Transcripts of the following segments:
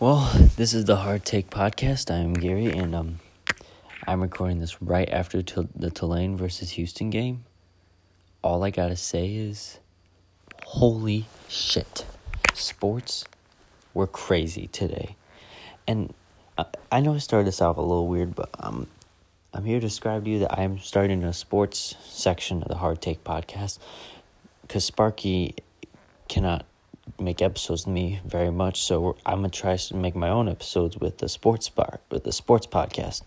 Well, this is the Hard Take podcast. I am Gary, and um, I'm recording this right after t- the Tulane versus Houston game. All I gotta say is, holy shit, sports were crazy today, and I, I know I started this off a little weird, but um, I'm here to describe to you that I am starting a sports section of the Hard Take podcast because Sparky cannot make episodes with me very much, so I'm gonna try to make my own episodes with the sports bar with the sports podcast.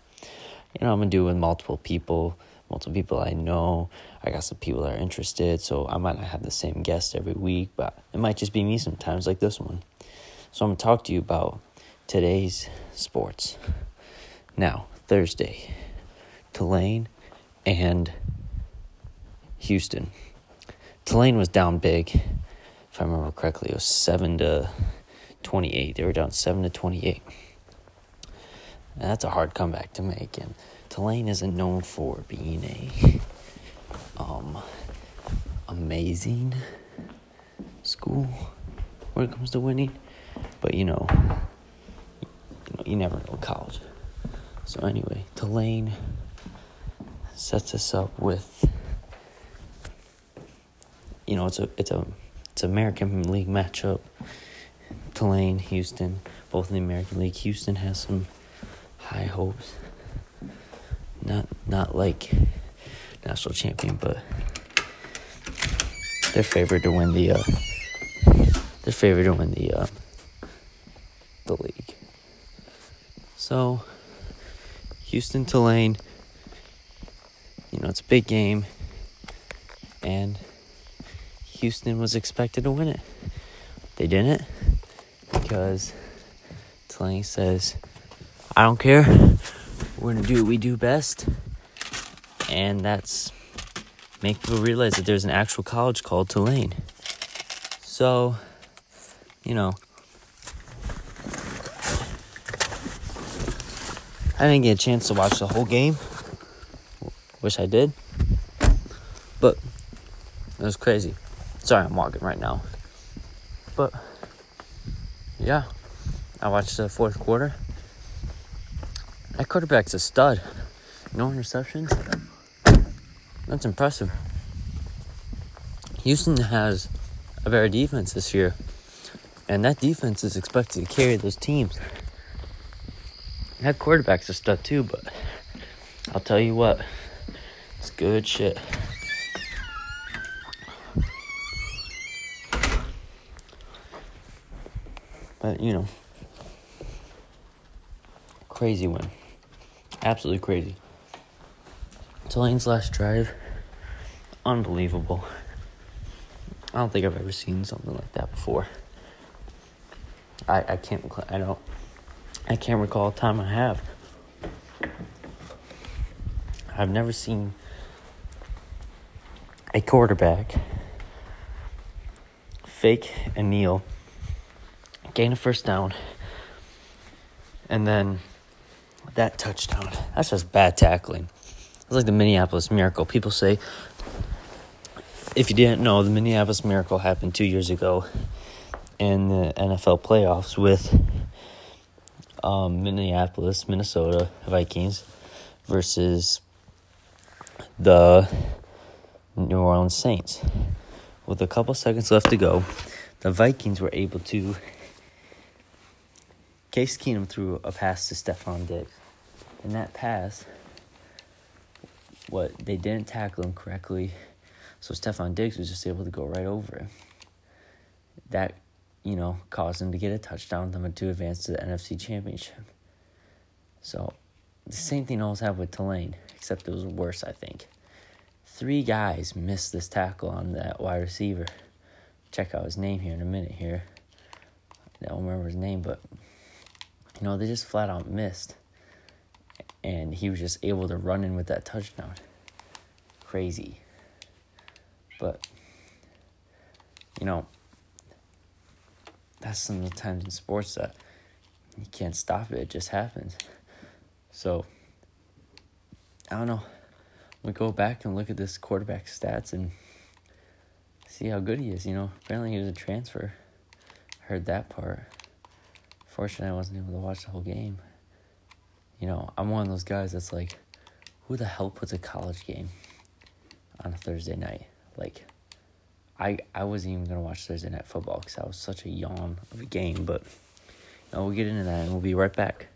You know, I'm gonna do it with multiple people, multiple people I know. I got some people that are interested, so I might not have the same guest every week, but it might just be me sometimes, like this one. So I'm gonna talk to you about today's sports. Now, Thursday, Tulane and Houston. Tulane was down big if I remember correctly, it was seven to twenty-eight. They were down seven to twenty-eight. And that's a hard comeback to make, and Tulane isn't known for being a um amazing school when it comes to winning, but you know, you, know, you never know college. So anyway, Tulane sets us up with you know it's a it's a it's American League matchup. Tulane, Houston, both in the American League. Houston has some high hopes. Not not like national champion, but they're favored to win the uh, they're favored to win the uh, the league. So Houston Tulane, you know, it's a big game Houston was expected to win it. They didn't because Tulane says, I don't care. We're going to do what we do best. And that's make people realize that there's an actual college called Tulane. So, you know, I didn't get a chance to watch the whole game. Wish I did. But it was crazy. Sorry, I'm walking right now. But yeah, I watched the fourth quarter. That quarterback's a stud. No interceptions. That's impressive. Houston has a better defense this year, and that defense is expected to carry those teams. That quarterback's a stud too, but I'll tell you what, it's good shit. But, you know, crazy win. Absolutely crazy. Tulane's last drive, unbelievable. I don't think I've ever seen something like that before. I, I can't I don't I can't recall a time I have. I've never seen a quarterback fake and kneel gain a first down, and then that touchdown. That's just bad tackling. It's like the Minneapolis Miracle. People say, if you didn't know, the Minneapolis Miracle happened two years ago in the NFL playoffs with um, Minneapolis, Minnesota Vikings versus the New Orleans Saints. With a couple seconds left to go, the Vikings were able to Case Keenum threw a pass to Stefon Diggs. And that pass, what they didn't tackle him correctly, so Stefon Diggs was just able to go right over him. That, you know, caused him to get a touchdown, them to advance to the NFC Championship. So, the same thing always happened with Tulane, except it was worse, I think. Three guys missed this tackle on that wide receiver. Check out his name here in a minute here. I don't remember his name, but you know, they just flat out missed. And he was just able to run in with that touchdown. Crazy. But, you know, that's some of the times in sports that you can't stop it, it just happens. So, I don't know. We go back and look at this quarterback stats and see how good he is. You know, apparently he was a transfer. Heard that part Fortunately, I wasn't able to watch the whole game. You know, I'm one of those guys that's like, who the hell puts a college game on a Thursday night? Like, I I wasn't even gonna watch Thursday night football because that was such a yawn of a game. But you know, we'll get into that and we'll be right back.